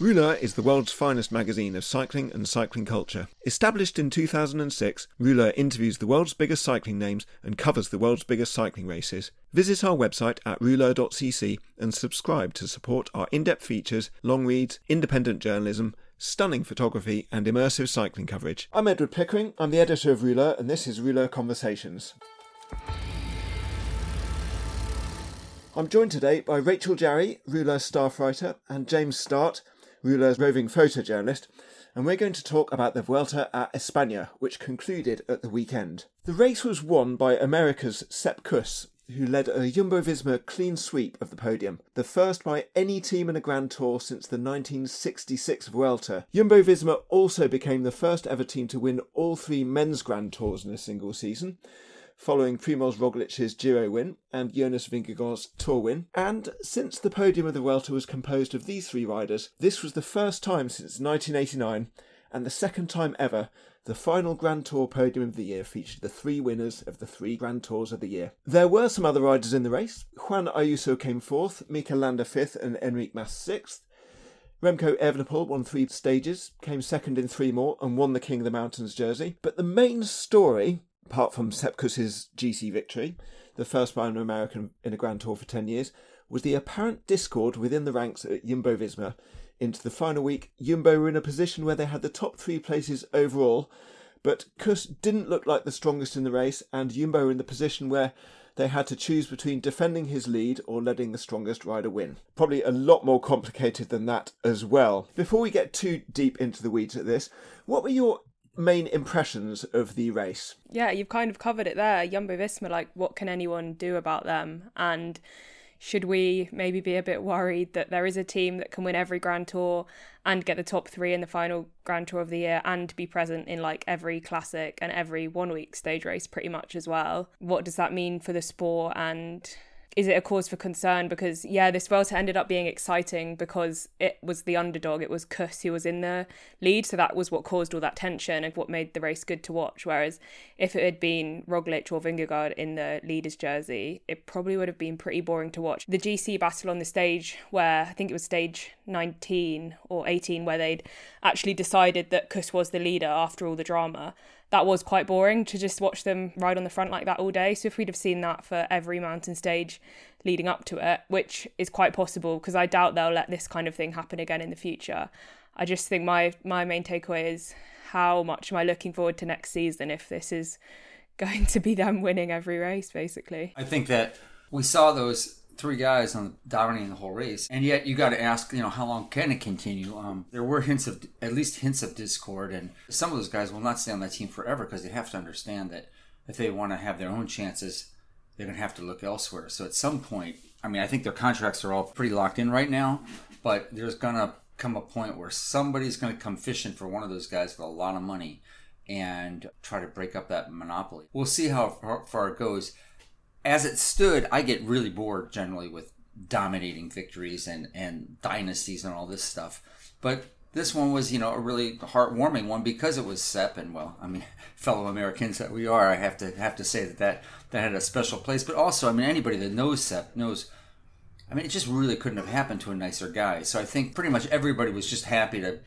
Rouleur is the world's finest magazine of cycling and cycling culture. Established in 2006, Rouleur interviews the world's biggest cycling names and covers the world's biggest cycling races. Visit our website at rouleur.cc and subscribe to support our in-depth features, long reads, independent journalism, stunning photography and immersive cycling coverage. I'm Edward Pickering, I'm the editor of Rouleur and this is Rouleur Conversations. I'm joined today by Rachel Jary, Rouleur staff writer, and James Startt, Rouleur's roving photojournalist, and we're going to talk about the Vuelta a España, which concluded at the weekend. The race was won by America's Sepp Kuss, who led a Jumbo-Visma clean sweep of the podium, the first by any team in a Grand Tour since the 1966 Vuelta. Jumbo-Visma also became the first ever team to win all three men's Grand Tours in a single season, following Primoz Roglic's Giro win and Jonas Vingegaard's Tour win. And since the podium of the Vuelta was composed of these three riders, this was the first time since 1989 and the second time ever the final Grand Tour podium of the year featured the three winners of the three Grand Tours of the year. There were some other riders in the race. Juan Ayuso came fourth, Mikel Landa fifth, and Enric Mas sixth. Remco Evenepoel won three stages, came second in three more, and won the King of the Mountains jersey. But the main story apart from Sepp Kuss's GC victory, the first an American in a Grand Tour for 10 years, was the apparent discord within the ranks at Jumbo Visma. Into the final week, Jumbo were in a position where they had the top three places overall, but Kuss didn't look like the strongest in the race, and Jumbo were in the position where they had to choose between defending his lead or letting the strongest rider win. Probably a lot more complicated than that as well. Before we get too deep into the weeds at this, what were your main impressions of the race? Yeah, you've kind of covered it there. Jumbo Visma, like, what can anyone do about them? And should we maybe be a bit worried that there is a team that can win every Grand Tour and get the top three in the final Grand Tour of the year and be present in like every classic and every one week stage race pretty much as well? What does that mean for the sport and is it a cause for concern? Because yeah, this Vuelta ended up being exciting because it was the underdog. It was Kuss who was in the lead, so that was what caused all that tension and what made the race good to watch. Whereas if it had been Roglic or Vingegaard in the leader's jersey, it probably would have been pretty boring to watch. The GC battle on the stage, where I think it was stage 19 or 18, where they'd actually decided that Kuss was the leader after all the drama that was quite boring to just watch them ride on the front like that all day. So if we'd have seen that for every mountain stage leading up to it, which is quite possible because I doubt they'll let this kind of thing happen again in the future. I just think my my main takeaway is how much am I looking forward to next season if this is going to be them winning every race basically. I think that we saw those three guys on dominating the whole race, and yet you got to ask, you know, how long can it continue? Um, there were hints of at least hints of discord, and some of those guys will not stay on that team forever because they have to understand that if they want to have their own chances, they're going to have to look elsewhere. So at some point, I mean, I think their contracts are all pretty locked in right now, but there's going to come a point where somebody's going to come fishing for one of those guys with a lot of money and try to break up that monopoly. We'll see how far it goes as it stood, I get really bored generally with dominating victories and, and dynasties and all this stuff. But this one was, you know, a really heartwarming one because it was Sepp and well, I mean, fellow Americans that we are, I have to have to say that that, that had a special place. But also, I mean, anybody that knows Sepp knows. I mean, it just really couldn't have happened to a nicer guy. So I think pretty much everybody was just happy to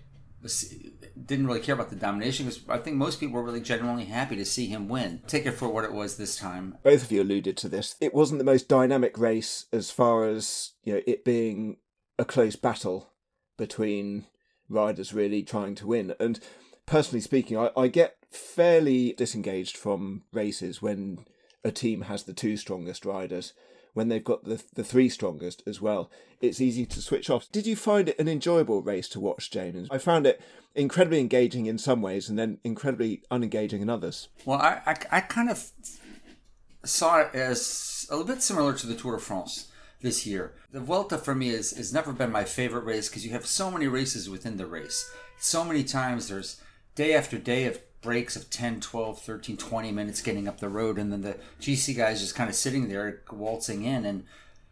didn't really care about the domination because I think most people were really genuinely happy to see him win. Take it for what it was this time. Both of you alluded to this. It wasn't the most dynamic race as far as you know it being a close battle between riders really trying to win. And personally speaking, I, I get fairly disengaged from races when a team has the two strongest riders when they've got the the three strongest as well. It's easy to switch off. Did you find it an enjoyable race to watch, James? I found it incredibly engaging in some ways, and then incredibly unengaging in others. Well, I I, I kind of saw it as a little bit similar to the Tour de France this year. The Vuelta for me is has never been my favorite race because you have so many races within the race. So many times there's day after day of breaks of 10, 12, 13, 20 minutes getting up the road, and then the GC guys just kind of sitting there waltzing in. And,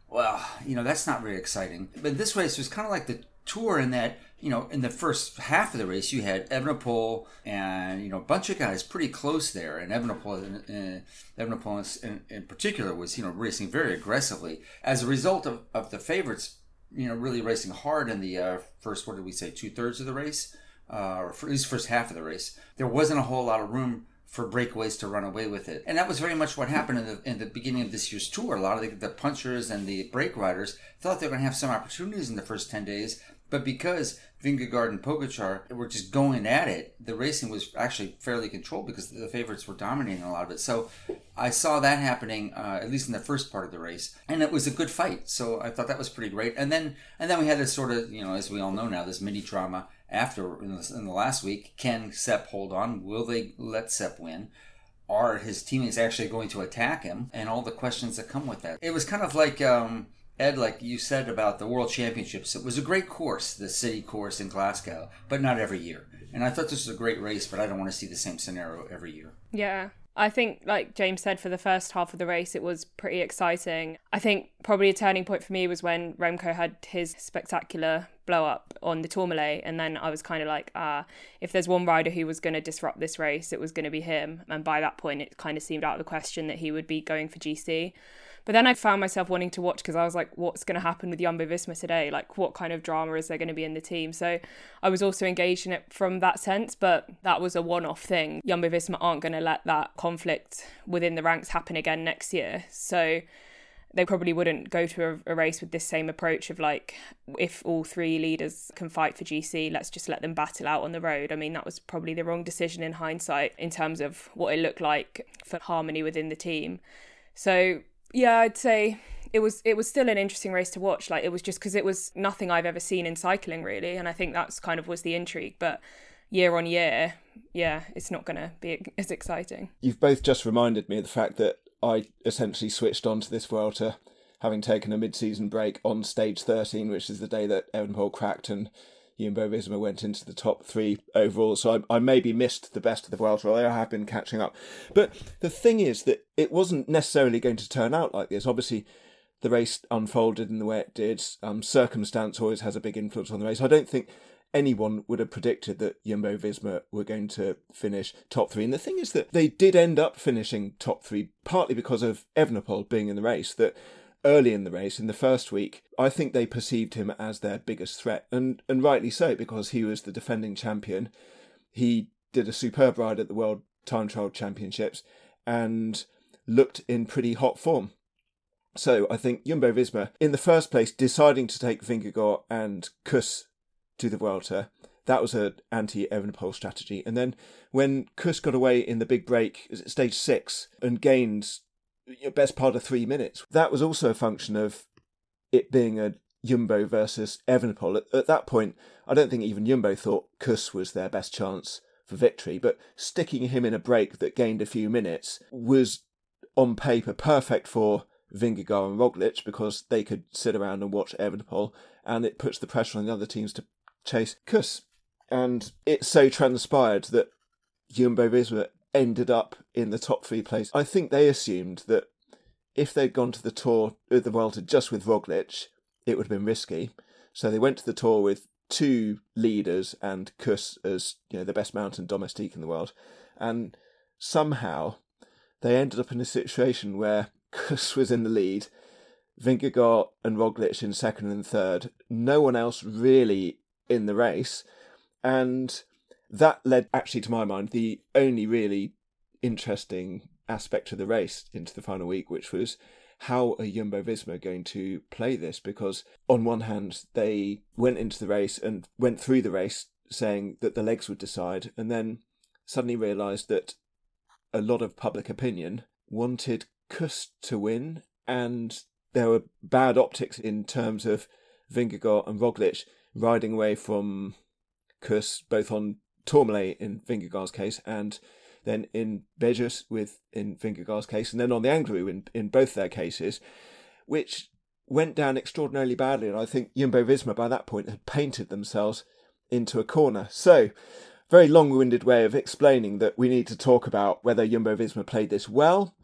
well, you know, that's not very exciting. But this race was kind of like the tour in that, you know, in the first half of the race, you had Evenepoel and, you know, a bunch of guys pretty close there. And Evenepoel, uh, Evenepoel in, in particular was, you know, racing very aggressively. As a result of, of the favorites, you know, really racing hard in the uh, first, what did we say, two thirds of the race? Uh, or for at least first half of the race, there wasn't a whole lot of room for breakaways to run away with it. And that was very much what happened in the in the beginning of this year's tour. A lot of the, the punchers and the break riders thought they were going to have some opportunities in the first 10 days, but because Vingegaard and Pogacar were just going at it, the racing was actually fairly controlled because the favorites were dominating a lot of it. So I saw that happening uh, at least in the first part of the race, and it was a good fight. So I thought that was pretty great. And then and then we had this sort of you know as we all know now this mini drama after in the, in the last week. Can Sepp hold on? Will they let Sepp win? Are his teammates actually going to attack him? And all the questions that come with that. It was kind of like um, Ed, like you said about the World Championships. It was a great course, the city course in Glasgow, but not every year. And I thought this was a great race, but I don't want to see the same scenario every year. Yeah. I think, like James said, for the first half of the race, it was pretty exciting. I think probably a turning point for me was when Remco had his spectacular blow up on the Tourmalet, and then I was kind of like, ah, if there's one rider who was going to disrupt this race, it was going to be him. And by that point, it kind of seemed out of the question that he would be going for GC. But then I found myself wanting to watch because I was like, what's going to happen with Jumbo Visma today? Like, what kind of drama is there going to be in the team? So I was also engaged in it from that sense, but that was a one off thing. Jumbo Visma aren't going to let that conflict within the ranks happen again next year. So they probably wouldn't go to a, a, race with this same approach of like if all three leaders can fight for GC let's just let them battle out on the road I mean that was probably the wrong decision in hindsight in terms of what it looked like for harmony within the team so yeah, I'd say it was it was still an interesting race to watch. Like it was just because it was nothing I've ever seen in cycling really, and I think that's kind of was the intrigue. But year on year, yeah, it's not going to be as exciting. You've both just reminded me of the fact that I essentially switched on to this Vuelta, having taken a mid-season break on stage 13, which is the day that Evenepoel cracked and Jumbo Visma went into the top three overall, so I, I maybe missed the best of the Vuelta, although I have been catching up. But the thing is that it wasn't necessarily going to turn out like this. Obviously, the race unfolded in the way it did. Um, circumstance always has a big influence on the race. I don't think anyone would have predicted that Jumbo Visma were going to finish top three. And the thing is that they did end up finishing top three, partly because of Evenepoel being in the race. That early in the race, in the first week, I think they perceived him as their biggest threat, and and rightly so because he was the defending champion. He did a superb ride at the World Time Trial Championships and looked in pretty hot form. So I think Jumbo Visma, in the first place, deciding to take Vingegaard and Kuss to the Vuelta, that was an anti-Evenepoel strategy. And then when Kuss got away in the big break, stage six, and gained best part of three minutes. That was also a function of it being a Jumbo versus Evenepoel. At, at that point, I don't think even Jumbo thought Kuss was their best chance for victory, but sticking him in a break that gained a few minutes was on paper perfect for Vingegaard and Roglic because they could sit around and watch Evenepoel, and it puts the pressure on the other teams to chase Kuss. And it so transpired that Jumbo Visma ended up in the top three place. I think they assumed that if they'd gone to the tour, uh, the Vuelta just with Roglic, it would have been risky. So they went to the tour with two leaders and Kuss as you know the best mountain domestique in the world, and somehow they ended up in a situation where Kuss was in the lead, Vingegaard and Roglic in second and third, no one else really in the race, and that led actually to my mind the only really interesting aspect of the race into the final week, which was how are Jumbo Visma going to play this? Because on one hand, they went into the race and went through the race saying that the legs would decide, and then suddenly realised that a lot of public opinion wanted Kuss to win, and there were bad optics in terms of Vingegaard and Roglic riding away from Kuss, both on Tourmalet in Vingegaard's case and then in Bejus with in Vingegaard's case, and then on the Angliru in, in both their cases, which went down extraordinarily badly. And I think Jumbo Visma by that point had painted themselves into a corner. So, very long winded way of explaining that we need to talk about whether Jumbo Visma played this well,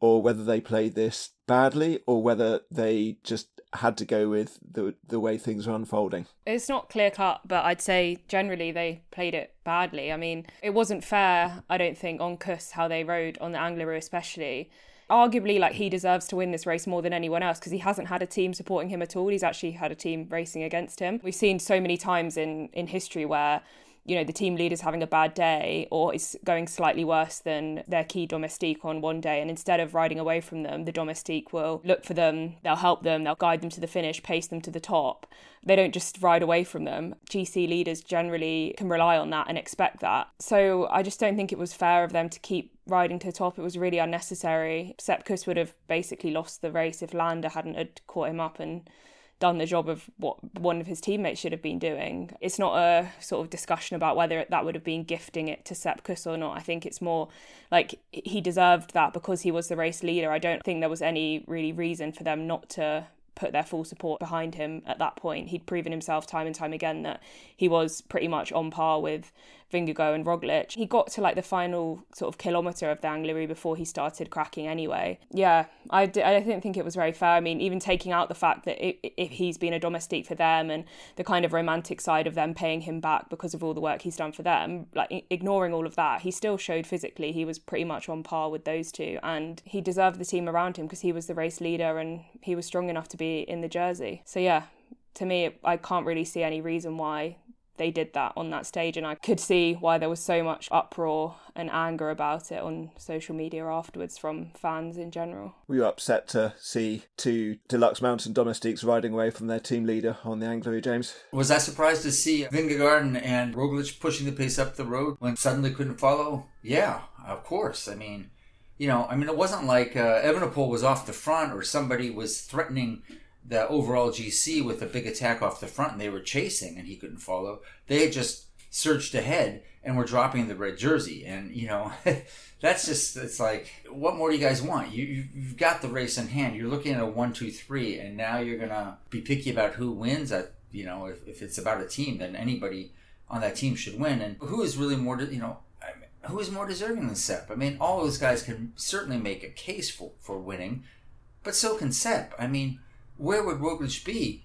or whether they played this badly, or whether they just had to go with the the way things are unfolding. It's not clear cut, but I'd say generally they played it badly. I mean, it wasn't fair, I don't think, on Kuss how they rode on the Angliru especially. Arguably, like he deserves to win this race more than anyone else because he hasn't had a team supporting him at all. He's actually had a team racing against him. We've seen so many times in in history where you know the team leader's having a bad day or is going slightly worse than their key domestique on one day and instead of riding away from them the domestique will look for them they'll help them they'll guide them to the finish pace them to the top. They don't just ride away from them. Gc leaders generally can rely on that and expect that. So i just don't think it was fair of them to keep riding to the top. It was really unnecessary. Sepp Kuss would have basically lost the race if Landa hadn't had caught him up and done the job of what one of his teammates should have been doing. It's not a sort of discussion about whether that would have been gifting it to Sepp Kuss or not. I think it's more like he deserved that because he was the race leader. I don't think there was any really reason for them not to put their full support behind him at that point. He'd proven himself time and time again that he was pretty much on par with Vingegaard and Roglic. He got to like the final sort of kilometre of the Angliru before he started cracking anyway. Yeah, I, d- I didn't think it was very fair. I mean, even taking out the fact that if he's been a domestique for them and the kind of romantic side of them paying him back because of all the work he's done for them, like ignoring all of that, he still showed physically he was pretty much on par with those two. And he deserved the team around him because he was the race leader and he was strong enough to be in the jersey. So yeah, to me, I can't really see any reason why they did that on that stage and I could see why there was so much uproar and anger about it on social media afterwards from fans in general. Were you upset to see two deluxe mountain domestiques riding away from their team leader on the Angliru, James? Was I surprised to see Vingegaard and Roglic pushing the pace up the road when suddenly couldn't follow? Yeah, of course. I mean, you know, I mean, it wasn't like uh, Evenepoel was off the front or somebody was threatening the overall GC with a big attack off the front and they were chasing and he couldn't follow. They had just surged ahead and were dropping the red jersey. And, you know, that's just, it's like, what more do you guys want? You, you've got the race in hand. You're looking at a one, two, three, and now you're going to be picky about who wins. At, you know, if, if it's about a team, then anybody on that team should win. And who is really more, you know, who is more deserving than Sepp? I mean, all those guys can certainly make a case for, for winning, but so can Sepp. I mean, where would Roglic be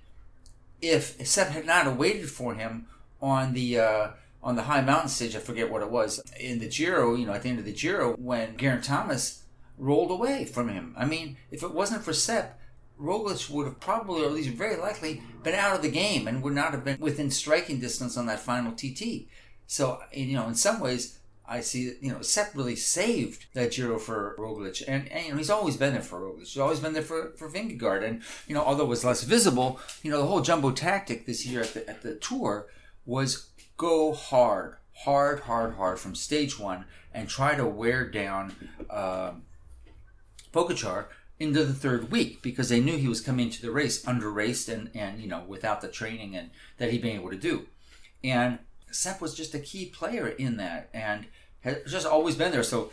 if Sepp had not waited for him on the uh, on the high mountain stage? I forget what it was in the Giro. You know, at the end of the Giro, when Geraint Thomas rolled away from him. I mean, if it wasn't for Sepp, Roglic would have probably, or at least very likely, been out of the game and would not have been within striking distance on that final TT. So, you know, in some ways, I see you know, Sepp really saved that Giro for Roglic. And, and, you know, he's always been there for Roglic. He's always been there for, for Vingegaard. And, you know, although it was less visible, you know, the whole jumbo tactic this year at the, at the tour was go hard, hard, hard, hard from stage one and try to wear down uh, Pogacar into the third week because they knew he was coming to the race under raced and, and, you know, without the training and that he'd been able to do. And Sepp was just a key player in that. And has just always been there. So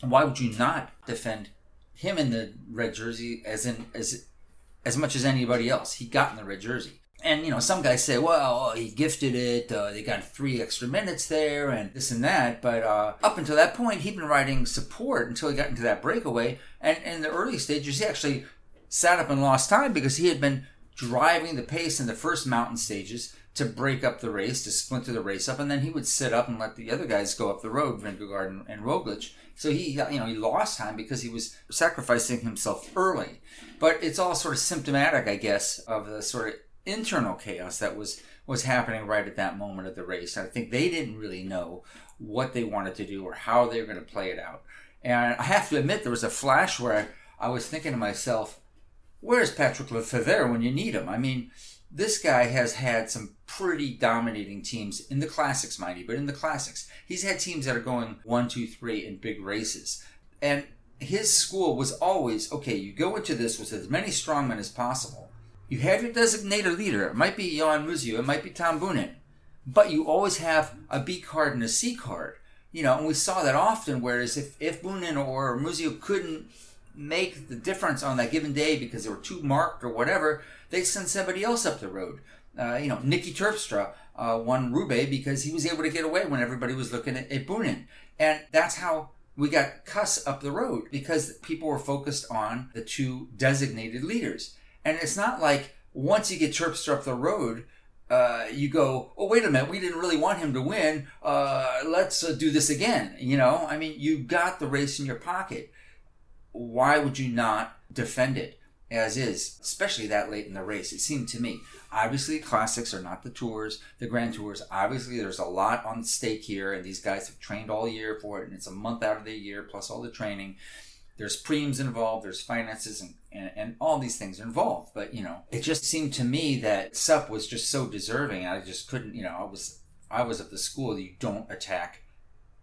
why would you not defend him in the red jersey as in as as much as anybody else? He got in the red jersey. And you know, some guys say, "Well, he gifted it. Uh, they got three extra minutes there, and this and that." But uh, up until that point, he'd been riding support until he got into that breakaway. And in the early stages, he actually sat up and lost time because he had been driving the pace in the first mountain stages to break up the race, to splinter the race up, and then he would sit up and let the other guys go up the road, Vingegaard and, and Roglic. So he, you know, he lost time because he was sacrificing himself early. But it's all sort of symptomatic, I guess, of the sort of internal chaos that was was happening right at that moment of the race. I think they didn't really know what they wanted to do or how they were going to play it out. And I have to admit, there was a flash where I was thinking to myself, where's Patrick Lefevere when you need him? I mean, this guy has had some pretty dominating teams in the classics, mind you, but in the classics, he's had teams that are going one, two, three in big races. And his school was always okay, you go into this with as many strongmen as possible. You have your designated leader. It might be Johan Museeuw, it might be Tom Boonen, but you always have a B card and a C card. You know, and we saw that often. Whereas if if Boonen or Muzio couldn't make the difference on that given day because they were too marked or whatever, they send somebody else up the road. Uh, you know, Niki Terpstra uh, won Roubaix because he was able to get away when everybody was looking at, at Boonen. And that's how we got Kuss up the road because people were focused on the two designated leaders. And it's not like once you get Terpstra up the road, uh, you go, oh, wait a minute, we didn't really want him to win. Uh, let's uh, do this again. You know, I mean, you got the race in your pocket. Why would you not defend it? As is, especially that late in the race. It seemed to me. Obviously, classics are not the tours, the grand tours. Obviously, there's a lot on stake here, and these guys have trained all year for it, and it's a month out of the year plus all the training. There's preems involved, there's finances, and, and, and all these things are involved. But, you know, it just seemed to me that Sepp was just so deserving. I just couldn't, you know, I was I was at the school you don't attack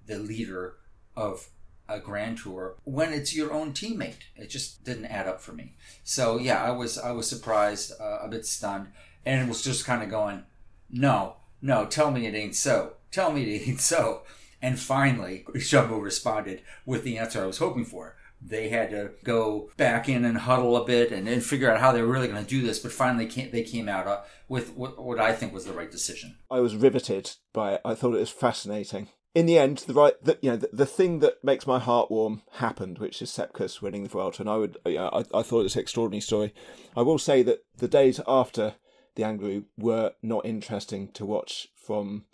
the leader of a grand tour when it's your own teammate. It just didn't add up for me. So yeah, I was I was surprised, uh, a bit stunned, and was just kind of going, no, no, tell me it ain't so. Tell me it ain't so. And finally, Jumbo responded with the answer I was hoping for. They had to go back in and huddle a bit and, then figure out how they were really going to do this. But finally, came, they came out uh, with what, what I think was the right decision. I was riveted by it. I thought it was fascinating in the end, the right, the, you know, the, the, thing that makes my heart warm happened, which is Sepp Kuss winning the Vuelta, and I would, you know, I, I thought it was an extraordinary story. I will say that the days after the Angliru were not interesting to watch from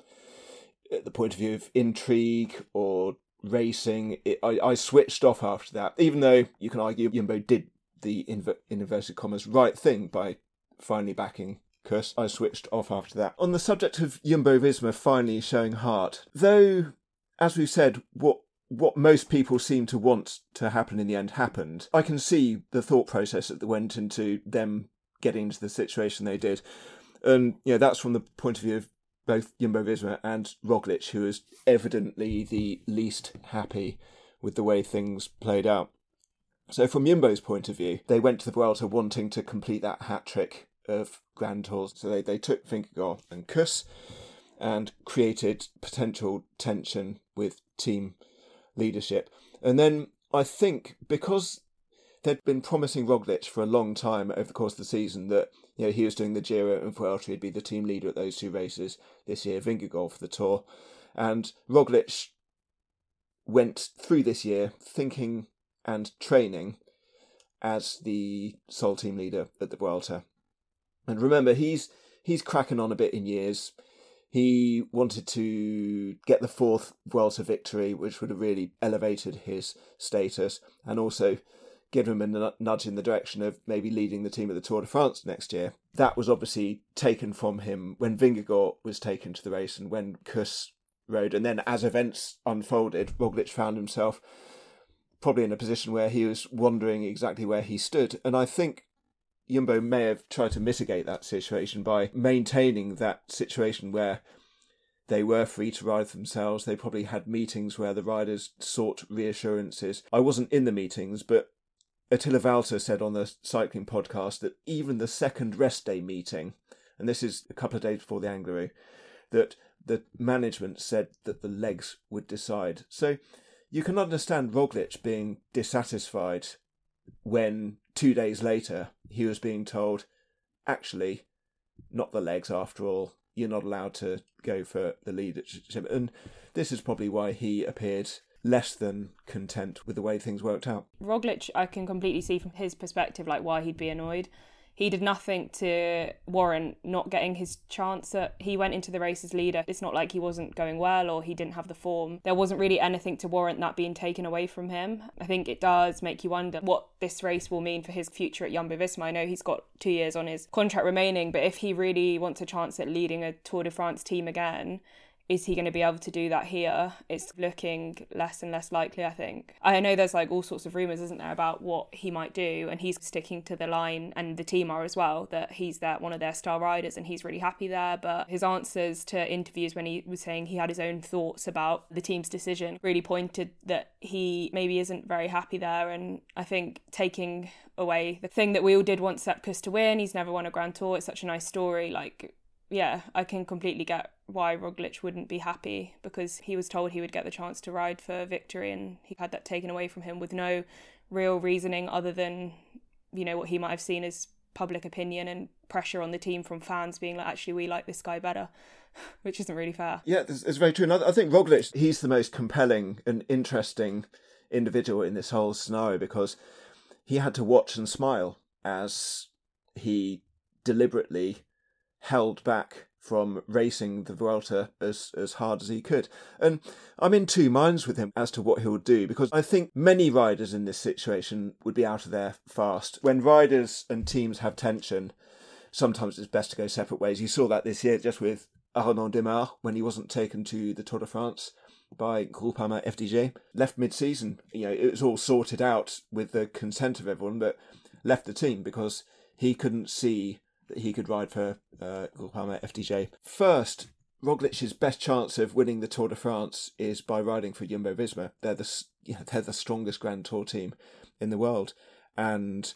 uh, the point of view of intrigue or racing. It, I, I switched off after that, even though you can argue Jumbo did the in inverted commas right thing by finally backing Kuss. I switched off after that. On the subject of Jumbo Visma finally showing heart, though, as we've said, what what most people seem to want to happen in the end happened. I can see the thought process that went into them getting into the situation they did. And you know, that's from the point of view of both Jumbo Visma and Roglic, who is evidently the least happy with the way things played out. So, from Jumbo's point of view, they went to the Vuelta wanting to complete that hat trick of Grand Tours. So they, they took Vingegaard and Kuss and created potential tension with team leadership. And then I think because they'd been promising Roglic for a long time over the course of the season that you know he was doing the Giro and Vuelta, he'd be the team leader at those two races this year, Vingegaard for the Tour, and Roglic went through this year thinking and training as the sole team leader at the Vuelta. And remember, he's he's cracking on a bit in years. He wanted to get the fourth Vuelta victory, which would have really elevated his status, and also give him a nudge in the direction of maybe leading the team at the Tour de France next year. That was obviously taken from him when Vingegaard was taken to the race and when Kuss rode. And then as events unfolded, Roglic found himself probably in a position where he was wondering exactly where he stood. And I think Jumbo may have tried to mitigate that situation by maintaining that situation where they were free to ride themselves. They probably had meetings where the riders sought reassurances. I wasn't in the meetings, but Attila Valter said on the cycling podcast that even the second rest day meeting, and this is a couple of days before the Angliru, that the management said that the legs would decide. So you can understand Roglic being dissatisfied when two days later he was being told, actually, not the legs after all. You're not allowed to go for the leadership. And this is probably why he appeared less than content with the way things worked out. Roglic, I can completely see from his perspective, like why he'd be annoyed. He did nothing to warrant not getting his chance. At, he went into the race as leader. It's not like he wasn't going well or he didn't have the form. There wasn't really anything to warrant that being taken away from him. I think it does make you wonder what this race will mean for his future at Jumbo Visma. I know he's got two years on his contract remaining, but if he really wants a chance at leading a Tour de France team again, is he going to be able to do that here? It's looking less and less likely, I think. I know there's like all sorts of rumours, isn't there, about what he might do, and he's sticking to the line, and the team are as well, that he's that one of their star riders and he's really happy there. But his answers to interviews when he was saying he had his own thoughts about the team's decision really pointed that he maybe isn't very happy there. And I think taking away the thing that we all did want Sepp Kuss to win, he's never won a Grand Tour, it's such a nice story, like yeah, I can completely get why Roglic wouldn't be happy because he was told he would get the chance to ride for victory and he had that taken away from him with no real reasoning other than, you know, what he might have seen as public opinion and pressure on the team from fans being like, actually, we like this guy better, which isn't really fair. Yeah, it's, very true. And I think Roglic, he's the most compelling and interesting individual in this whole scenario because he had to watch and smile as he deliberately held back from racing the Vuelta as, as hard as he could. And I'm in two minds with him as to what he'll do because I think many riders in this situation would be out of there fast. When riders and teams have tension, sometimes it's best to go separate ways. You saw that this year just with Arnaud Démare when he wasn't taken to the Tour de France by Groupama FDJ. Left mid season. You know, it was all sorted out with the consent of everyone, but left the team because he couldn't see that he could ride for uh, FDJ. First, Roglic's best chance of winning the Tour de France is by riding for Jumbo Visma. They're the you know, they're the strongest Grand Tour team in the world, and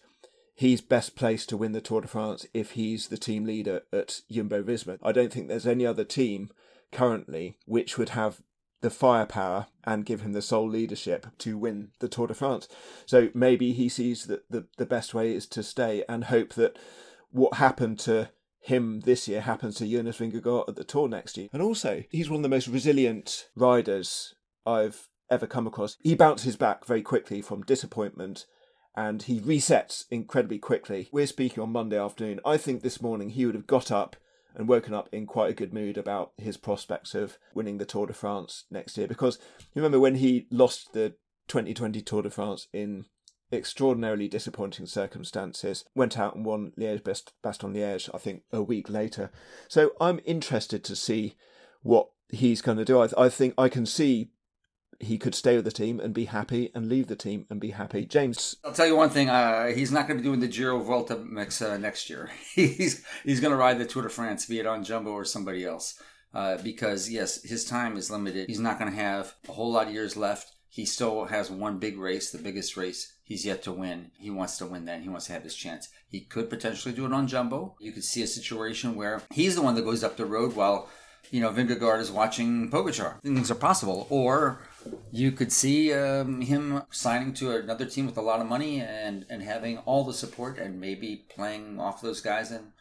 he's best placed to win the Tour de France if he's the team leader at Jumbo Visma. I don't think there's any other team currently which would have the firepower and give him the sole leadership to win the Tour de France. So maybe he sees that the, the best way is to stay and hope that what happened to him this year happens to Jonas Vingegaard at the Tour next year. And also, he's one of the most resilient riders I've ever come across. He bounces back very quickly from disappointment and he resets incredibly quickly. We're speaking on Monday afternoon. I think this morning he would have got up and woken up in quite a good mood about his prospects of winning the Tour de France next year. Because you remember when he lost the 2020 Tour de France in extraordinarily disappointing circumstances, went out and won Liège Best Bastogne Liège, I think, a week later. So I'm interested to see what he's going to do. I, I think I can see he could stay with the team and be happy and leave the team and be happy. James, I'll tell you one thing: uh, he's not going to be doing the Giro Vuelta mix uh, next year. he's he's going to ride the Tour de France, be it on Jumbo or somebody else, uh, because yes, his time is limited. He's not going to have a whole lot of years left. He still has one big race, the biggest race he's yet to win. He wants to win that. He wants to have this chance. He could potentially do it on Jumbo. You could see a situation where he's the one that goes up the road while, you know, Vingegaard is watching Pogacar. Things are possible. Or you could see um, him signing to another team with a lot of money and, and having all the support and maybe playing off those guys and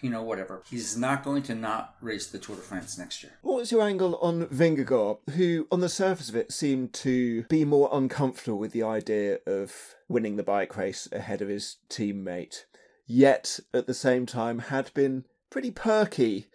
you know, whatever. He's not going to not race the Tour de France next year. What was your angle on Vingegaard, who, on the surface of it, seemed to be more uncomfortable with the idea of winning the bike race ahead of his teammate, yet at the same time had been pretty perky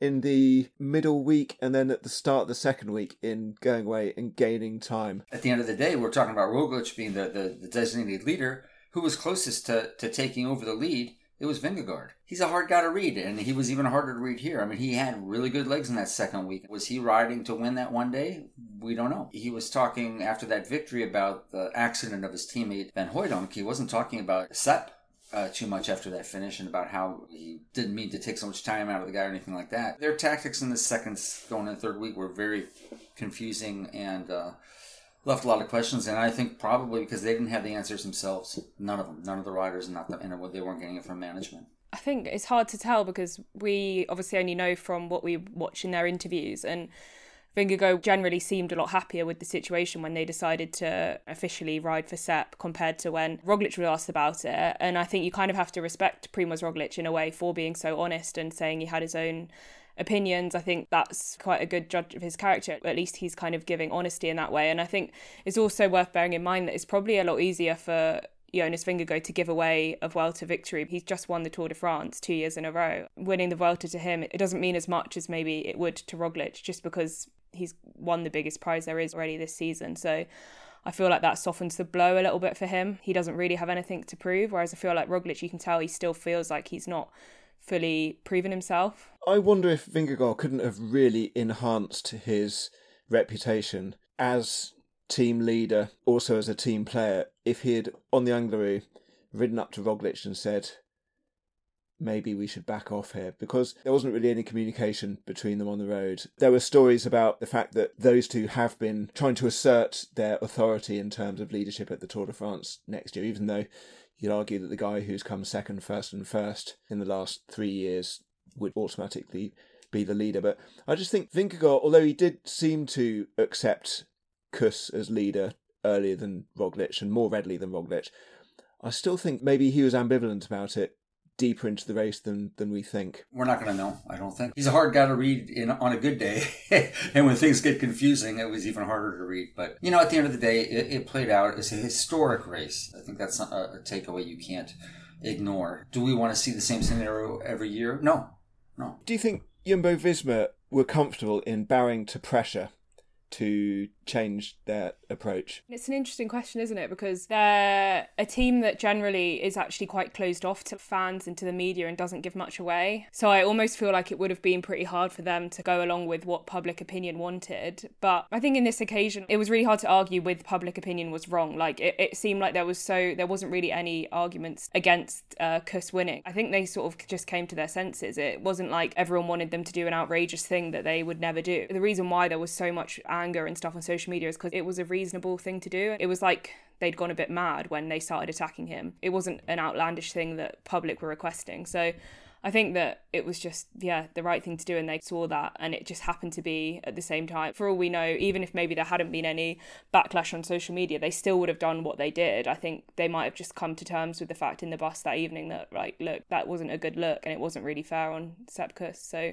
in the middle week and then at the start of the second week in going away and gaining time. At the end of the day, we're talking about Roglic being the, the, the designated leader who was closest to, to taking over the lead it was Vingegaard. He's a hard guy to read, and he was even harder to read here. I mean, he had really good legs in that second week. Was he riding to win that one day? We don't know. He was talking after that victory about the accident of his teammate Van Hooydonck. He wasn't talking about Sepp uh, too much after that finish and about how he didn't mean to take so much time out of the guy or anything like that. Their tactics in the second, going in the third week were very confusing and. Uh, left a lot of questions, and I think probably because they didn't have the answers themselves. None of them, none of the riders, and not the, and they weren't getting it from management. I think it's hard to tell because we obviously only know from what we watch in their interviews, and Vingegaard generally seemed a lot happier with the situation when they decided to officially ride for Sepp compared to when Roglic was asked about it. And I think you kind of have to respect Primoz Roglic in a way for being so honest and saying he had his own opinions. I think that's quite a good judge of his character. At least he's kind of giving honesty in that way. And I think it's also worth bearing in mind that it's probably a lot easier for Jonas Vingegaard to give away a Vuelta victory. He's just won the Tour de France two years in a row. Winning the Vuelta to him, it doesn't mean as much as maybe it would to Roglic, just because he's won the biggest prize there is already this season. So I feel like that softens the blow a little bit for him. He doesn't really have anything to prove, whereas I feel like Roglic, you can tell he still feels like he's not fully proven himself. I wonder if Vingegaard couldn't have really enhanced his reputation as team leader, also as a team player, if he had, on the Angliru, ridden up to Roglic and said, maybe we should back off here because there wasn't really any communication between them on the road. There were stories about the fact that those two have been trying to assert their authority in terms of leadership at the Tour de France next year, even though you'd argue that the guy who's come second, first, and first in the last three years would automatically be the leader. But I just think Vingegaard, although he did seem to accept Kuss as leader earlier than Roglic and more readily than Roglic, I still think maybe he was ambivalent about it deeper into the race than than we think. We're not going to know. I don't think he's a hard guy to read in on a good day, and when things get confusing, it was even harder to read. But you know, at the end of the day, it, it played out. It's a historic race. I think that's a, a takeaway you can't ignore. Do we want to see the same scenario every year? No, no. Do you think Jumbo Visma were comfortable in bowing to pressure to change their approach? It's an interesting question, isn't it? Because they're a team that generally is actually quite closed off to fans and to the media and doesn't give much away. So I almost feel like it would have been pretty hard for them to go along with what public opinion wanted. But I think in this occasion, it was really hard to argue with public opinion was wrong. Like it, it seemed like there was so there wasn't really any arguments against uh, Kuss winning. I think they sort of just came to their senses. It wasn't like everyone wanted them to do an outrageous thing that they would never do. The reason why there was so much anger and stuff on social media is because it was a reasonable thing to do. It was like they'd gone a bit mad when they started attacking him. It wasn't an outlandish thing that public were requesting. So I think that it was just, yeah, the right thing to do, and they saw that, and it just happened to be at the same time. For all we know, even if maybe there hadn't been any backlash on social media, they still would have done what they did. I think they might have just come to terms with the fact in the bus that evening that, like, look, that wasn't a good look, and it wasn't really fair on Sepp Kuss. So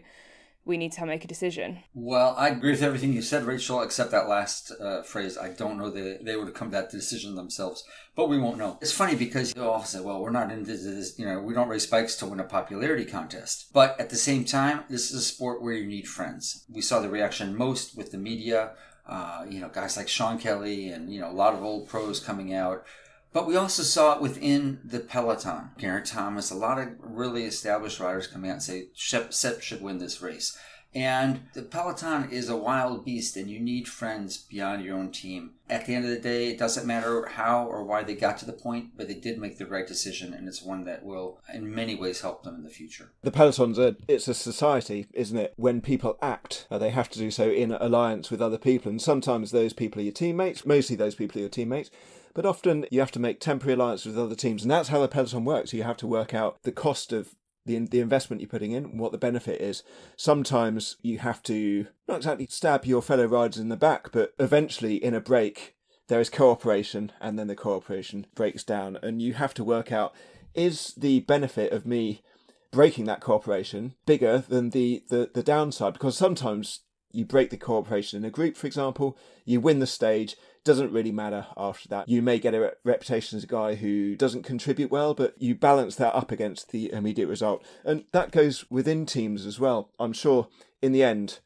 we need to make a decision. Well, I agree with everything you said, Rachel, except that last uh, phrase. I don't know that they would have come to that decision themselves, but we won't know. It's funny because you all say, well, we're not into this, you know, we don't race bikes to win a popularity contest. But at the same time, this is a sport where you need friends. We saw the reaction most with the media, uh, you know, guys like Sean Kelly and, you know, a lot of old pros coming out. But we also saw it within the peloton. Geraint Thomas, a lot of really established riders coming out and say Sepp should win this race. And the peloton is a wild beast, and you need friends beyond your own team. At the end of the day, it doesn't matter how or why they got to the point, but they did make the right decision, and it's one that will, in many ways, help them in the future. The peloton's a it's a society, isn't it? When people act, uh, they have to do so in alliance with other people, and sometimes those people are your teammates. Mostly, those people are your teammates. But often you have to make temporary alliances with other teams, and that's how the peloton works. You have to work out the cost of the the investment you're putting in, what the benefit is. Sometimes you have to not exactly stab your fellow riders in the back, but eventually in a break there is cooperation, and then the cooperation breaks down, and you have to work out is the benefit of me breaking that cooperation bigger than the, the, the downside because sometimes you break the cooperation in a group, for example, you win the stage, doesn't really matter after that. You may get a re- reputation as a guy who doesn't contribute well, but you balance that up against the immediate result. And that goes within teams as well. I'm sure in the end,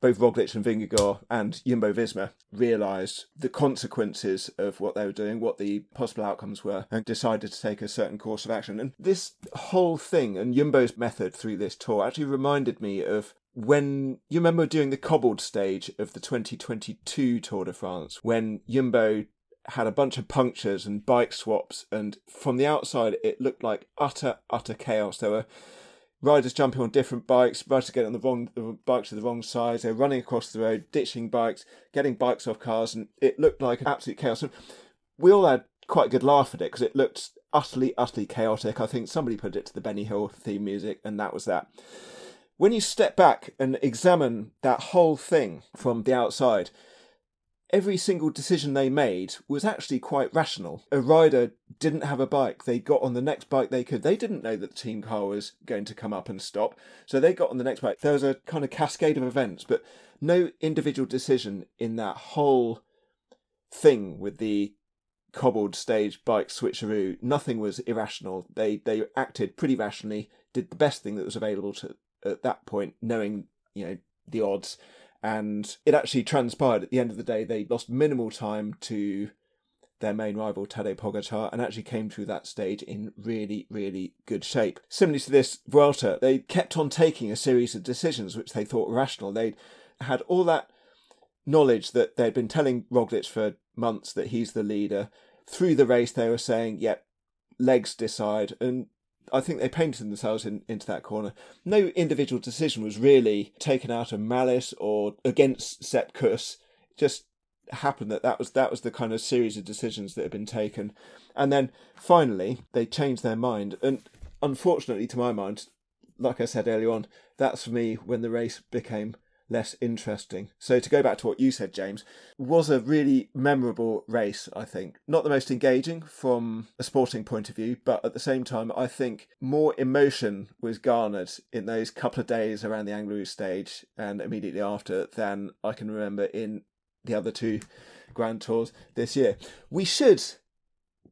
both Roglic and Vingegaard and Jumbo Visma realised the consequences of what they were doing, what the possible outcomes were, and decided to take a certain course of action. And this whole thing and Jumbo's method through this tour actually reminded me of when you remember doing the cobbled stage of the 2022 Tour de France, when Jumbo had a bunch of punctures and bike swaps, and from the outside it looked like utter, utter chaos. There were riders jumping on different bikes, riders getting on the wrong the bikes of the wrong size, they're running across the road, ditching bikes, getting bikes off cars, and it looked like absolute chaos. And we all had quite a good laugh at it because it looked utterly, utterly chaotic. I think somebody put it to the Benny Hill theme music, and that was that when you step back and examine that whole thing from the outside, every single decision they made was actually quite rational. A rider didn't have a bike, they got on the next bike they could. They didn't know that the team car was going to come up and stop, so they got on the next bike. There was a kind of cascade of events, but no individual decision in that whole thing with the cobbled stage bike switcheroo. Nothing was irrational. They they acted pretty rationally, did the best thing that was available to at that point, knowing you know the odds, and it actually transpired at the end of the day. They lost minimal time to their main rival Tadej Pogacar and actually came through that stage in really, really good shape. Similarly to this Vuelta, they kept on taking a series of decisions which they thought rational. They had all that knowledge that they'd been telling Roglic for months that he's the leader. Through the race, they were saying, yep, legs decide. And I think they painted themselves in, into that corner. No individual decision was really taken out of malice or against Sepp Kuss. Just happened that that was that was the kind of series of decisions that had been taken, and then finally they changed their mind. And unfortunately, to my mind, like I said earlier on, that's for me when the race became less interesting. So to go back to what you said, James, was a really memorable race, I think. Not the most engaging from a sporting point of view, but at the same time, I think more emotion was garnered in those couple of days around the Angliru stage and immediately after than I can remember in the other two Grand Tours this year. We should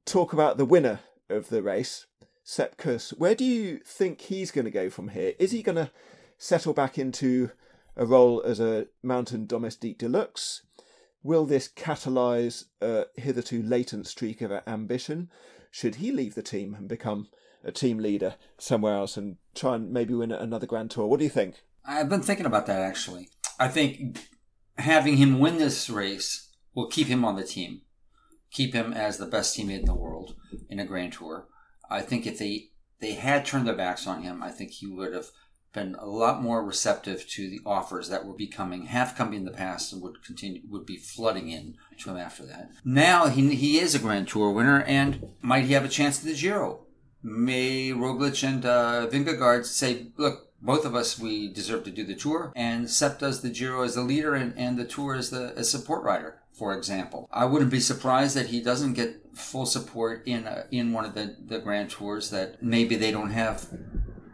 talk about the winner of the race, Sepp. Where do you think he's going to go from here? Is he going to settle back into a role as a mountain domestique deluxe? Will this catalyse a uh, hitherto latent streak of ambition? Should he leave the team and become a team leader somewhere else and try and maybe win another Grand Tour? What do you think? I've been thinking about that actually. I think having him win this race will keep him on the team, keep him as the best teammate in the world in a Grand Tour. I think if they they had turned their backs on him, I think he would have been a lot more receptive to the offers that were becoming have come in the past and would continue would be flooding in to him after that. Now he he is a Grand Tour winner and might he have a chance at the Giro? May Roglic and uh, Vingegaard say, look, both of us we deserve to do the tour and Sepp does the Giro as the leader and, and the tour as the as support rider for example I wouldn't be surprised that he doesn't get full support in a, in one of the, the grand tours that maybe they don't have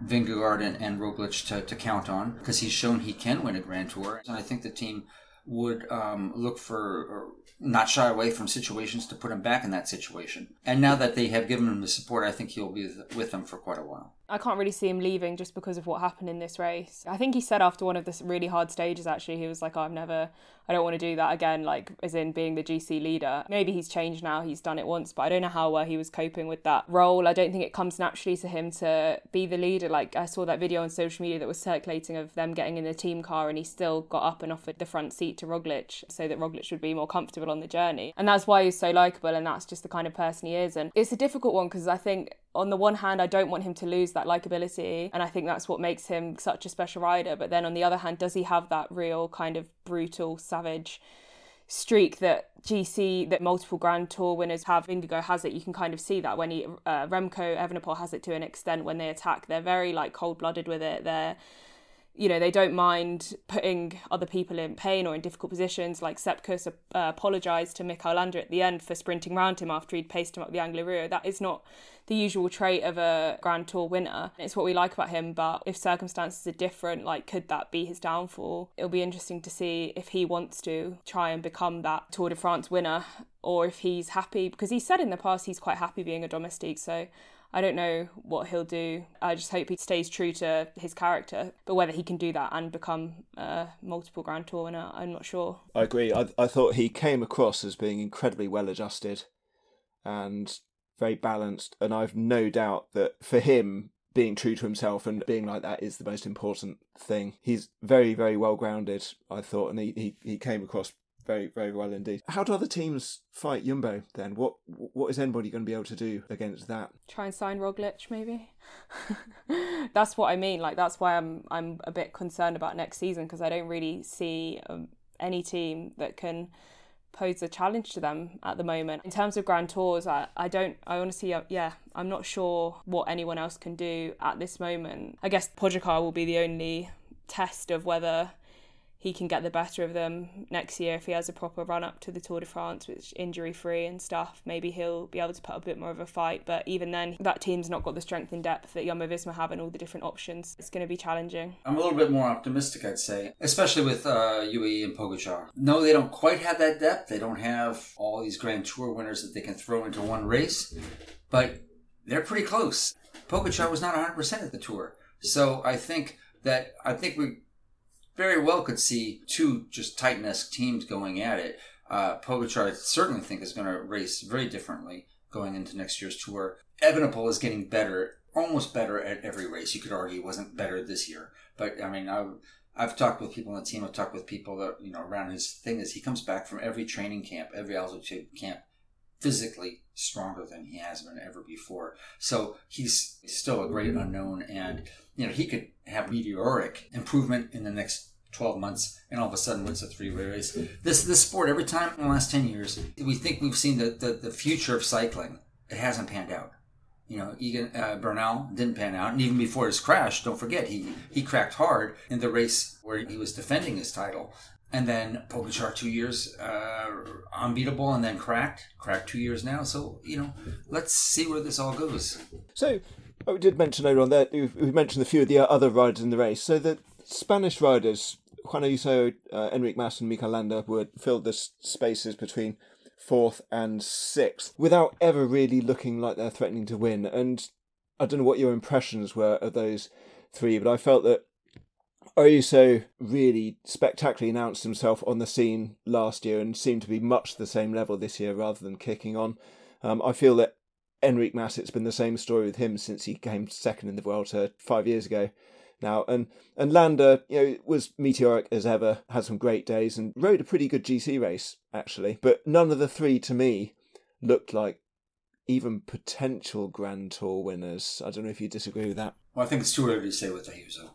Vingegaard and, and Roglic to, to count on because he's shown he can win a grand tour and I think the team would um, look for not shy away from situations to put him back in that situation. And now that they have given him the support, I think he'll be with them for quite a while. I can't really see him leaving just because of what happened in this race. I think he said after one of the really hard stages, actually, he was like, oh, I've never, I don't want to do that again, like, as in being the GC leader. Maybe he's changed now, he's done it once, but I don't know how well he was coping with that role. I don't think it comes naturally to him to be the leader. Like, I saw that video on social media that was circulating of them getting in the team car, and he still got up and offered the front seat to Roglic so that Roglic would be more comfortable on the journey. And that's why he's so likable, and that's just the kind of person he is. And it's a difficult one because I think on the one hand, I don't want him to lose that likability, and I think that's what makes him such a special rider. But then on the other hand, does he have that real kind of brutal, savage streak that GC, that multiple Grand Tour winners have? Indigo has it. You can kind of see that when he, uh, Remco, Evenepoel has it to an extent when they attack. They're very like cold blooded with it. They're you know, they don't mind putting other people in pain or in difficult positions. Like Sepp Kuss uh, apologised to Mikel Landa at the end for sprinting round him after he'd paced him up the Angliru. That is not the usual trait of a Grand Tour winner. It's what we like about him, but if circumstances are different, like could that be his downfall? It'll be interesting to see if he wants to try and become that Tour de France winner or if he's happy because he said in the past he's quite happy being a domestique. So I don't know what he'll do. I just hope he stays true to his character. But whether he can do that and become a multiple Grand Tour winner, I'm not sure. I agree. I, I thought he came across as being incredibly well adjusted and very balanced. And I've no doubt that for him, being true to himself and being like that is the most important thing. He's very, very well grounded, I thought, and he, he, he came across very, very well indeed. How do other teams fight Jumbo then? What what is anybody going to be able to do against that? Try and sign Roglic, maybe. that's what I mean. Like that's why I'm I'm a bit concerned about next season because I don't really see um, any team that can pose a challenge to them at the moment. In terms of Grand Tours, I, I don't, I honestly, uh, yeah, I'm not sure what anyone else can do at this moment. I guess Pogacar will be the only test of whether he can get the better of them next year if he has a proper run up to the Tour de France, which injury free and stuff. Maybe he'll be able to put a bit more of a fight. But even then, that team's not got the strength and depth that Jumbo Visma have and all the different options. It's going to be challenging. I'm a little bit more optimistic, I'd say, especially with uh, UAE and Pogacar. No, they don't quite have that depth. They don't have all these Grand Tour winners that they can throw into one race, but they're pretty close. Pogacar was not 100% at the Tour. So I think that I think we very well could see two just Titan-esque teams going at it. Uh, Pogacar, I certainly think, is going to race very differently going into next year's tour. Evenepoel is getting better, almost better at every race. You could argue wasn't better this year, but I mean, I, I've talked with people on the team. I've talked with people that you know around his thing is he comes back from every training camp, every altitude camp, physically stronger than he has been ever before. So he's still a great unknown, and you know he could have meteoric improvement in the next 12 months and all of a sudden wins a three race. This this sport every time in the last 10 years we think we've seen the, the, the future of cycling. It hasn't panned out. You know, Egan uh, Bernal didn't pan out, and even before his crash, don't forget he he cracked hard in the race where he was defending his title, and then Pogacar two years uh, unbeatable, and then cracked, cracked two years now. So you know, let's see where this all goes. So oh, we did mention earlier on that we mentioned a few of the other riders in the race. So the Spanish riders, Juan Ayuso, uh, Enric Mas, and Mikel Landa, would filled the spaces between fourth and sixth without ever really looking like they're threatening to win. And I don't know what your impressions were of those three, but I felt that Ayuso really spectacularly announced himself on the scene last year and seemed to be much the same level this year rather than kicking on. Um, I feel that Enric Mas, it's been the same story with him since he came second in the Vuelta five years ago now. And and Landa, you know, was meteoric as ever, had some great days and rode a pretty good GC race actually. But none of the three to me looked like even potential Grand Tour winners. I don't know if you disagree with that. Well, I think it's too early to say with Ayuso.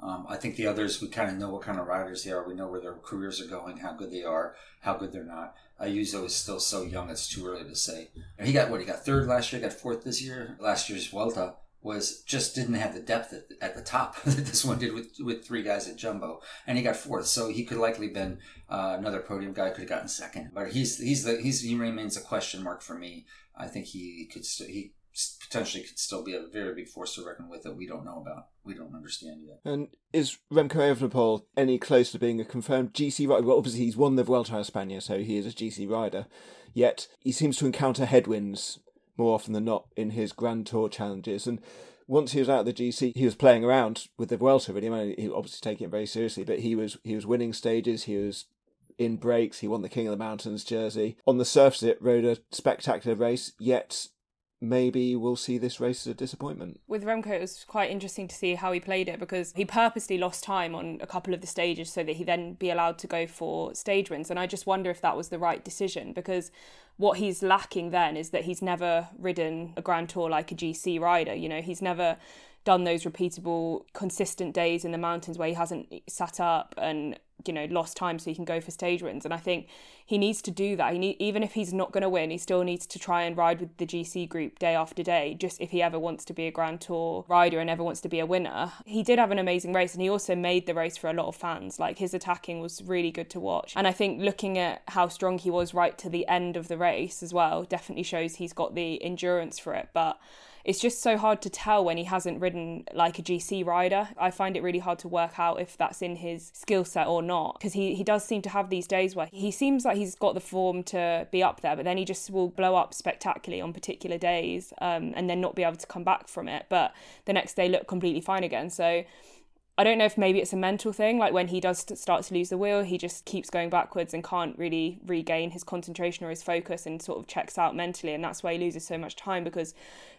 Um, I think the others, we kind of know what kind of riders they are. We know where their careers are going, how good they are, how good they're not. Ayuso is still so young; it's too early to say. And he got what? He got third last year. Got fourth this year. Last year's Vuelta was just didn't have the depth at, at the top that this one did with with three guys at Jumbo, and he got fourth. So he could likely been uh, another podium guy. Could have gotten second, but he's he's the he's he remains a question mark for me. I think he could st- he potentially could still be a very big force to reckon with that we don't know about. We don't understand yet. And is Remco Evenepoel any closer to being a confirmed GC rider? Well, obviously he's won the Vuelta a España, so he is a GC rider. Yet he seems to encounter headwinds more often than not in his Grand Tour challenges. And once he was out of the GC, he was playing around with the Vuelta. Really, I mean, he obviously taking it very seriously, but he was he was winning stages. He was in breaks. He won the King of the Mountains jersey. On the surface, it rode a spectacular race. Yet maybe we'll see this race as a disappointment. With Remco, it was quite interesting to see how he played it because he purposely lost time on a couple of the stages so that he then be allowed to go for stage wins. And I just wonder if that was the right decision because what he's lacking then is that he's never ridden a Grand Tour like a GC rider. You know, he's never done those repeatable, consistent days in the mountains where he hasn't sat up and you know lost time so he can go for stage wins. And I think he needs to do that. He need, even if he's not going to win, he still needs to try and ride with the GC group day after day. Just if he ever wants to be a Grand Tour rider and ever wants to be a winner, he did have an amazing race, and he also made the race for a lot of fans. Like his attacking was really good to watch. And I think looking at how strong he was right to the end of the race as well definitely shows he's got the endurance for it. But it's just so hard to tell when he hasn't ridden like a GC rider. I find it really hard to work out if that's in his skill set or not because he, he does seem to have these days where he seems like he's got the form to be up there, but then he just will blow up spectacularly on particular days um, and then not be able to come back from it. But the next day look completely fine again. So I don't know if maybe it's a mental thing. Like when he does start to lose the wheel, he just keeps going backwards and can't really regain his concentration or his focus and sort of checks out mentally. And that's why he loses so much time because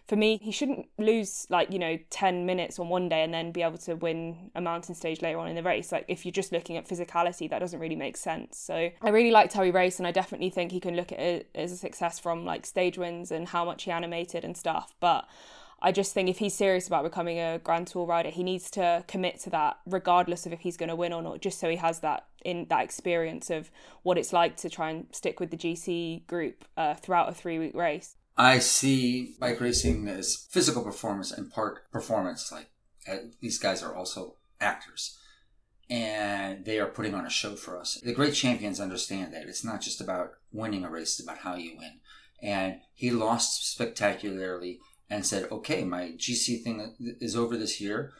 for me, he shouldn't lose like, you know, 10 minutes on one day and then be able to win a mountain stage later on in the race. Like if you're just looking at physicality, that doesn't really make sense. So I really liked how he raced and I definitely think he can look at it as a success from like stage wins and how much he animated and stuff. But I just think if he's serious about becoming a Grand Tour rider, he needs to commit to that, regardless of if he's going to win or not. Just so he has that in that experience of what it's like to try and stick with the GC group uh, throughout a three week race. I see bike racing as physical performance and park performance. Like uh, these guys are also actors, and they are putting on a show for us. The great champions understand that it's not just about winning a race; it's about how you win. And he lost spectacularly and said, "Okay, my GC thing is over this year.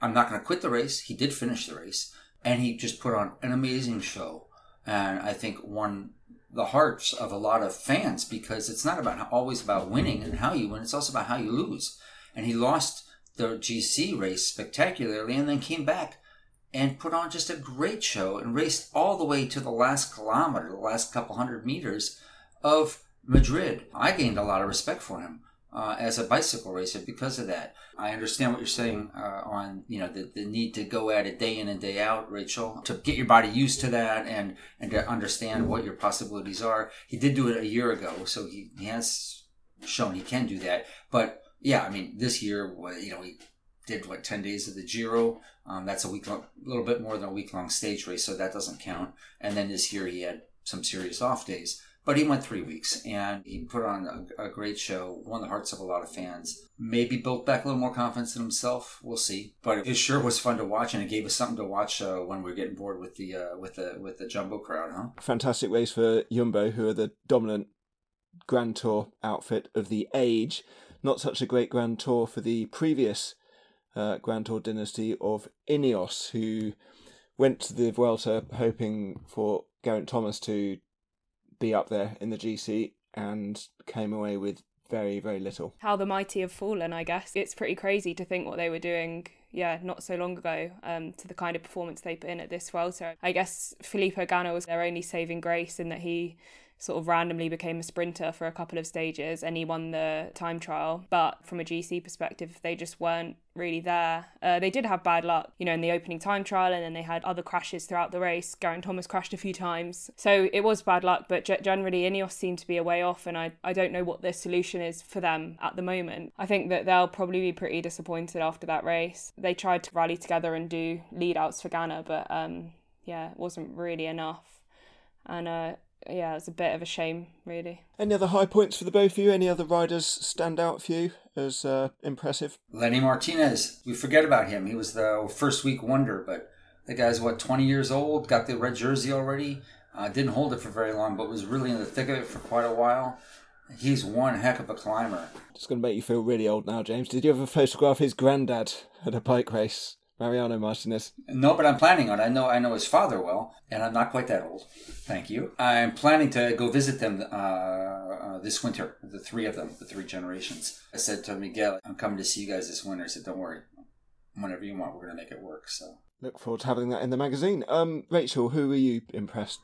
I'm not going to quit the race." He did finish the race, and he just put on an amazing show, and I think won the hearts of a lot of fans because it's not about always about winning and how you win; it's also about how you lose. And he lost the GC race spectacularly, and then came back and put on just a great show and raced all the way to the last kilometer, the last couple hundred meters of Madrid. I gained a lot of respect for him. Uh, as a bicycle racer because of that. I understand what you're saying uh, on you know the, the need to go at it day in and day out, Rachel, to get your body used to that and and to understand what your possibilities are. He did do it a year ago, so he, he has shown he can do that. But yeah, I mean this year, you know, he did what 10 days of the Giro. Um, that's a week long, a little bit more than a week long stage race, so that doesn't count. And then this year he had some serious off days. But he went three weeks and he put on a, a, great show, won the hearts of a lot of fans. Maybe built back a little more confidence in himself. We'll see. But it sure was fun to watch, and it gave us something to watch uh, when we are getting bored with the uh, with the with the jumbo crowd, huh? Fantastic race for Jumbo, who are the dominant Grand Tour outfit of the age. Not such a great Grand Tour for the previous uh, Grand Tour dynasty of Ineos, who went to the Vuelta hoping for Geraint Thomas to be up there in the GC and came away with very, very little. How the mighty have fallen, I guess. It's pretty crazy to think what they were doing, yeah, not so long ago, um, to the kind of performance they put in at this Vuelta. I guess Filippo Ganna was their only saving grace in that he sort of randomly became a sprinter for a couple of stages and he won the time trial. But from a GC perspective, they just weren't really there. Uh, they did have bad luck, you know, in the opening time trial, and then they had other crashes throughout the race. Geraint Thomas crashed a few times. So it was bad luck, but generally, Ineos seemed to be a way off, and I, I don't know what the solution is for them at the moment. I think that they'll probably be pretty disappointed after that race. They tried to rally together and do lead outs for Ganna, but um, yeah, it wasn't really enough. And uh, yeah, it's a bit of a shame, really. Any other high points for the both of you? Any other riders stand out for you as uh, impressive? Lenny Martinez. We forget about him. He was the first week wonder, but the guy's what, 20 years old, got the red jersey already. Uh, didn't hold it for very long, but was really in the thick of it for quite a while. He's one heck of a climber. It's going to make you feel really old now, James. Did you ever photograph his granddad at a bike race? Mariano Martinez. No, but I'm planning on. I know I know his father well, and I'm not quite that old. Thank you. I'm planning to go visit them uh, uh, this winter. The three of them, the three generations. I said to Miguel, "I'm coming to see you guys this winter." I said, "Don't worry, whenever you want, we're going to make it work." So look forward to having that in the magazine. Um, Rachel, who were you impressed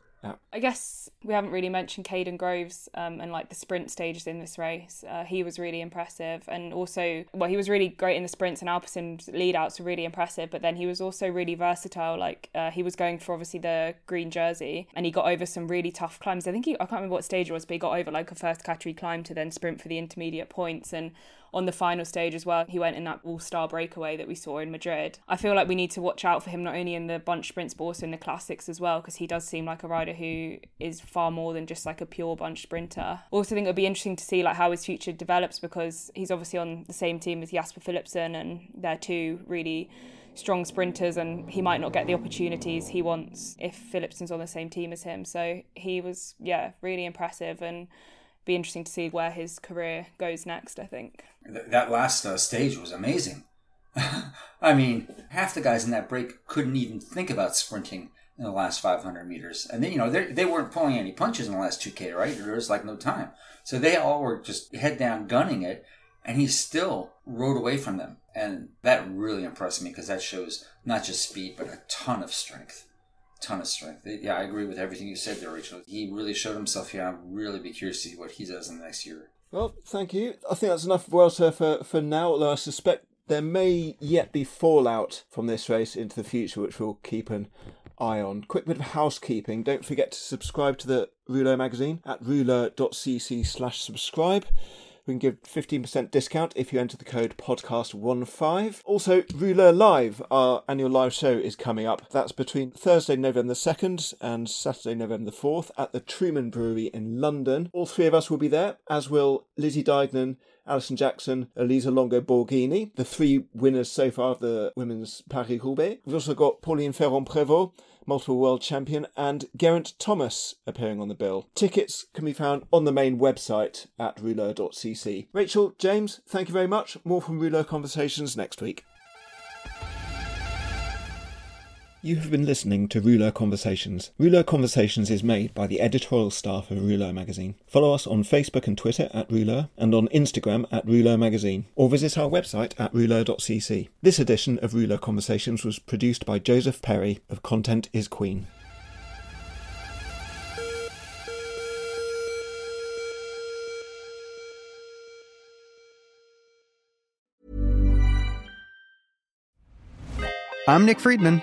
I guess we haven't really mentioned Kaden Groves um, and like the sprint stages in this race. Uh, he was really impressive, and also, well, he was really great in the sprints, and Alpecin's lead outs were really impressive. But then he was also really versatile. Like uh, he was going for obviously the green jersey, and he got over some really tough climbs. I think he, I can't remember what stage it was, but he got over like a first category climb to then sprint for the intermediate points and on the final stage as well. He went in that all star breakaway that we saw in Madrid. I feel like we need to watch out for him not only in the bunch sprints but also in the classics as well because he does seem like a rider who is far more than just like a pure bunch sprinter. Also think it would be interesting to see like how his future develops because he's obviously on the same team as Jasper Philipsen and they're two really strong sprinters and he might not get the opportunities he wants if Philipsen's on the same team as him. So he was yeah, really impressive and be interesting to see where his career goes next. I think that last uh, stage was amazing. I mean, half the guys in that break couldn't even think about sprinting in the last 500 meters, and then you know they weren't pulling any punches in the last 2K, right? There was like no time, so they all were just head down gunning it, and he still rode away from them, and that really impressed me because that shows not just speed but a ton of strength ton of strength. Yeah, I agree with everything you said there, Rachel. He really showed himself here. I'm really be curious to see what he does in the next year. Well, thank you. I think that's enough Vuelta for, for now, although I suspect there may yet be fallout from this race into the future, which we'll keep an eye on. Quick bit of housekeeping. Don't forget to subscribe to the Rouleur magazine at rouleur.cc slash subscribe. We can give 15% discount if you enter the code podcast15. Also, Rouleur Live, our annual live show, is coming up. That's between Thursday, November 2nd and Saturday, November 4th at the Truman Brewery in London. All three of us will be there, as will Lizzie Deignan Alison Jackson, Elisa Longo Borghini, the three winners so far of the women's Paris Roubaix. We've also got Pauline Ferrand Prévot, multiple world champion, and Geraint Thomas appearing on the bill. Tickets can be found on the main website at rouleur.cc. Rachel, James, thank you very much. More from Rouleur Conversations next week. You have been listening to Rouleur Conversations. Rouleur Conversations is made by the editorial staff of Rouleur magazine. Follow us on Facebook and Twitter at Rouleur and on Instagram at Rouleur magazine or visit our website at rouleur.cc. This edition of Rouleur Conversations was produced by Joseph Perry of Content is Queen. I'm Nick Friedman.